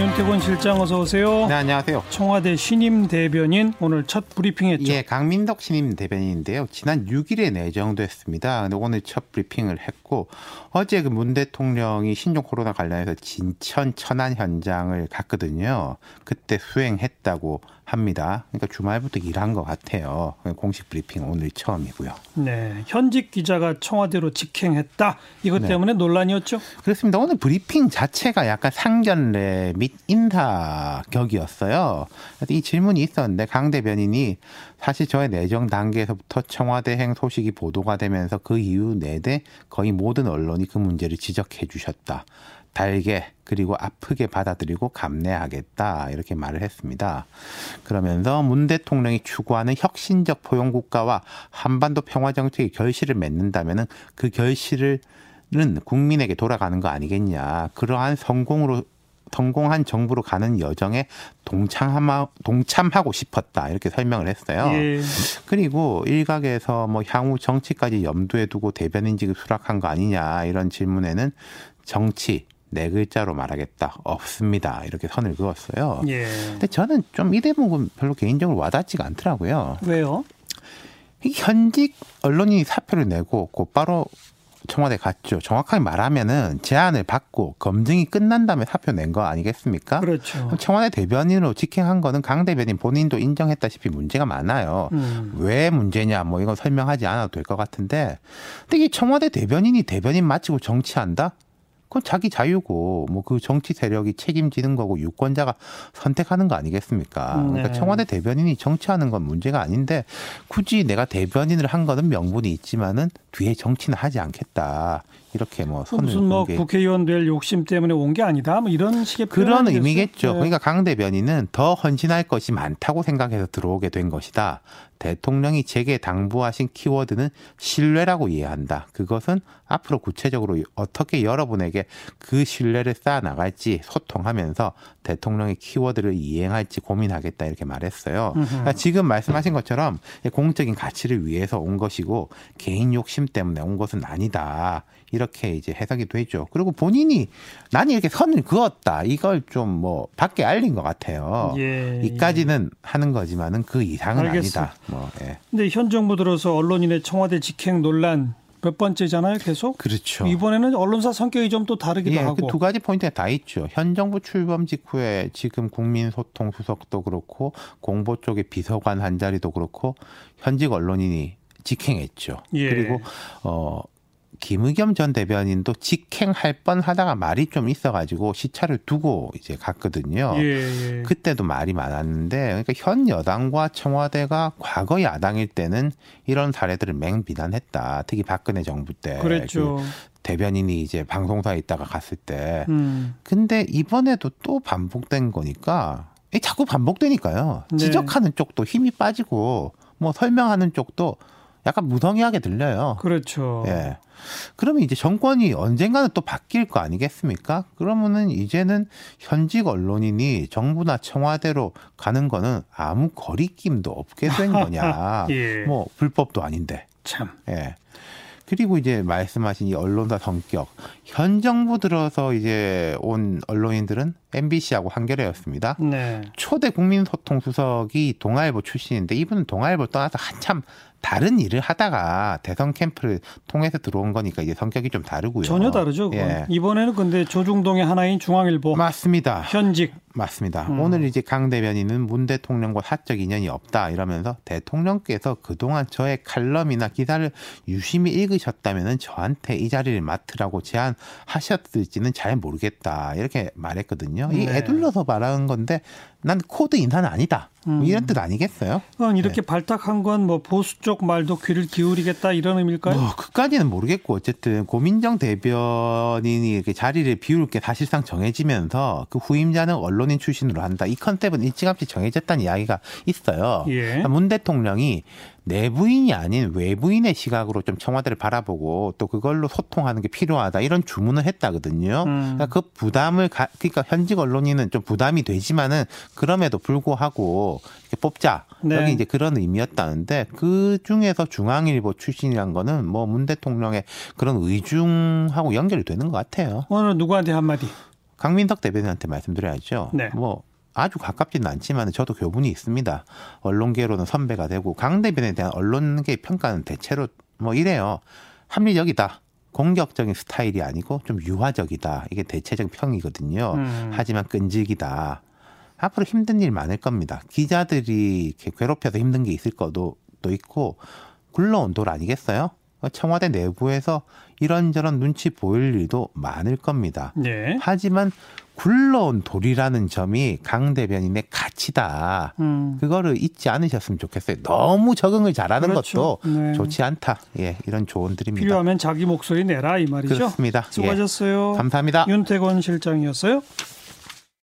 윤태곤 실장 어서 오세요. 네, 안녕하세요. 청와대 신임 대변인 오늘 첫 브리핑했죠. 예, 강민석 신임 대변인인데요. 지난 6일에 내정됐습니다. 근데 오늘 첫 브리핑을 했고 어제 그 문 대통령이 신종 코로나 관련해서 진천 천안 현장을 갔거든요. 그때 수행했다고 합니다. 그러니까 주말부터 일한 것 같아요. 공식 브리핑 오늘 처음이고요. 네, 현직 기자가 청와대로 직행했다. 이것 네. 때문에 논란이었죠. 그렇습니다. 오늘 브리핑 자체가 약간 상견례 및 인사 격이었어요. 그래서 이 질문이 있었는데 강 대변인이 사실 저의 내정 단계에서부터 청와대 행 소식이 보도가 되면서 그 이후 내내 거의 모든 언론이 그 문제를 지적해 주셨다. 달게 그리고 아프게 받아들이고 감내하겠다 이렇게 말을 했습니다. 그러면서 문 대통령이 추구하는 혁신적 포용 국가와 한반도 평화 정책의 결실을 맺는다면은 그 결실을 는 국민에게 돌아가는 거 아니겠냐. 그러한 성공으로 성공한 정부로 가는 여정에 동참하, 동참하고 싶었다 이렇게 설명을 했어요. 예. 그리고 일각에서 뭐 향후 정치까지 염두에 두고 대변인직을 수락한 거 아니냐 이런 질문에는 정치 네 글자로 말하겠다 없습니다 이렇게 선을 그었어요. 예. 근데 저는 좀 이 대목은 별로 개인적으로 와닿지가 않더라고요. 왜요? 이 현직 언론인이 사표를 내고 곧바로 청와대 갔죠. 정확하게 말하면은 제안을 받고 검증이 끝난 다음에 사표 낸 거 아니겠습니까? 그렇죠. 청와대 대변인으로 직행한 거는 강 대변인 본인도 인정했다시피 문제가 많아요. 음. 왜 문제냐 뭐 이건 설명하지 않아도 될 것 같은데 근데 이 청와대 대변인이 대변인 마치고 정치한다? 그건 자기 자유고 뭐 그 정치 세력이 책임지는 거고 유권자가 선택하는 거 아니겠습니까? 네. 그러니까 청와대 대변인이 정치하는 건 문제가 아닌데 굳이 내가 대변인을 한 거는 명분이 있지만은 뒤에 정치는 하지 않겠다. 이렇게 뭐 선을 무슨 뭐 게 국회의원 될 욕심 때문에 온 게 아니다. 뭐 이런 식의 그런? 의미겠죠. 네. 그러니까 강 대변인은 더 헌신할 것이 많다고 생각해서 들어오게 된 것이다. 대통령이 제게 당부하신 키워드는 신뢰라고 이해한다. 그것은 앞으로 구체적으로 어떻게 여러분에게 그 신뢰를 쌓아 나갈지 소통하면서 대통령의 키워드를 이행할지 고민하겠다 이렇게 말했어요. 그러니까 지금 말씀하신 것처럼 공적인 가치를 위해서 온 것이고 개인 욕심 때문에 온 것은 아니다. 이렇게 이제 해석이 되죠. 그리고 본인이 나는 이렇게 선을 그었다. 이걸 좀 뭐 밖에 알린 것 같아요. 예, 이까지는 하는 거지만은 그 이상은 알겠어. 아니다. 뭐 예. 근데 현 정부 들어서 언론인의 청와대 직행 논란 몇 번째잖아요, 계속. 그렇죠. 이번에는 언론사 성격이 좀 또 다르기도 예, 하고. 그 두 가지 포인트가 다 있죠. 현 정부 출범 직후에 지금 국민소통 수석도 그렇고 공보 쪽에 비서관 한 자리도 그렇고 현직 언론인이 직행했죠. 예. 그리고 어 김의겸 전 대변인도 직행할 뻔 하다가 말이 좀 있어가지고 시차를 두고 이제 갔거든요. 예, 예. 그때도 말이 많았는데 그러니까 현 여당과 청와대가 과거 야당일 때는 이런 사례들을 맹비난했다. 특히 박근혜 정부 때 그랬죠. 그 대변인이 이제 방송사에 있다가 갔을 때. 음. 근데 이번에도 또 반복된 거니까 이 자꾸 반복되니까요. 네. 지적하는 쪽도 힘이 빠지고 뭐 설명하는 쪽도 약간 무성의하게 들려요. 그렇죠. 예. 그러면 이제 정권이 언젠가는 또 바뀔 거 아니겠습니까? 그러면은 이제는 현직 언론인이 정부나 청와대로 가는 거는 아무 거리낌도 없게 된 거냐. 예. 뭐 불법도 아닌데. 참. 예. 그리고 이제 말씀하신 이 언론사 성격. 현 정부 들어서 이제 온 언론인들은 MBC하고 한겨레였습니다. 네. 초대 국민소통 수석이 동아일보 출신인데 이분은 동아일보 떠나서 한참 다른 일을 하다가 대선 캠프를 통해서 들어온 거니까 이제 성격이 좀 다르고요. 전혀 다르죠. 예. 이번에는 근데 조중동의 하나인 중앙일보 맞습니다. 현직 맞습니다. 음. 오늘 이제 강 대변인은 문 대통령과 사적 인연이 없다 이러면서 대통령께서 그동안 저의 칼럼이나 기사를 유심히 읽으셨다면은 저한테 이 자리를 맡으라고 제안하셨을지는 잘 모르겠다 이렇게 말했거든요. 이 네. 애둘러서 말하는 건데 난 코드 인사는 아니다. 뭐 음. 이런 뜻 아니겠어요? 그건 네. 이렇게 발탁한 건 뭐 보수 쪽 말도 귀를 기울이겠다 이런 의미일까요? 뭐 그까지는 모르겠고 어쨌든 고민정 대변인이 이렇게 자리를 비울 게 사실상 정해지면서 그 후임자는 언론인 출신으로 한다. 이 컨셉은 일찌감치 정해졌다는 이야기가 있어요. 예. 문 대통령이 내부인이 아닌 외부인의 시각으로 좀 청와대를 바라보고 또 그걸로 소통하는 게 필요하다 이런 주문을 했다거든요. 음. 그러니까 그 부담을 가, 그러니까 현직 언론인은 좀 부담이 되지만은 그럼에도 불구하고 이렇게 뽑자 네. 여기 이제 그런 의미였다는데 그 중에서 중앙일보 출신이란 거는 뭐 문 대통령의 그런 의중하고 연결이 되는 것 같아요. 오늘 누구한테 한마디? 강민석 대변인한테 말씀드려야죠. 네. 뭐 아주 가깝지는 않지만 저도 교분이 있습니다. 언론계로는 선배가 되고 강 대변에 대한 언론계 평가는 대체로 뭐 이래요. 합리적이다. 공격적인 스타일이 아니고 좀 유화적이다. 이게 대체적 평이거든요. 음. 하지만 끈질기다. 앞으로 힘든 일 많을 겁니다. 기자들이 이렇게 괴롭혀서 힘든 게 있을 거도 또 있고 굴러온 돌 아니겠어요? 청와대 내부에서 이런저런 눈치 보일 일도 많을 겁니다. 네. 하지만 굴러온 돌이라는 점이 강 대변인의 가치다. 음. 그거를 잊지 않으셨으면 좋겠어요. 너무 적응을 잘하는 그렇죠. 것도 네. 좋지 않다. 예, 이런 조언드립니다. 필요하면 자기 목소리 내라 이 말이죠. 그렇습니다. 예. 수고하셨어요. 감사합니다. 윤태권 실장이었어요.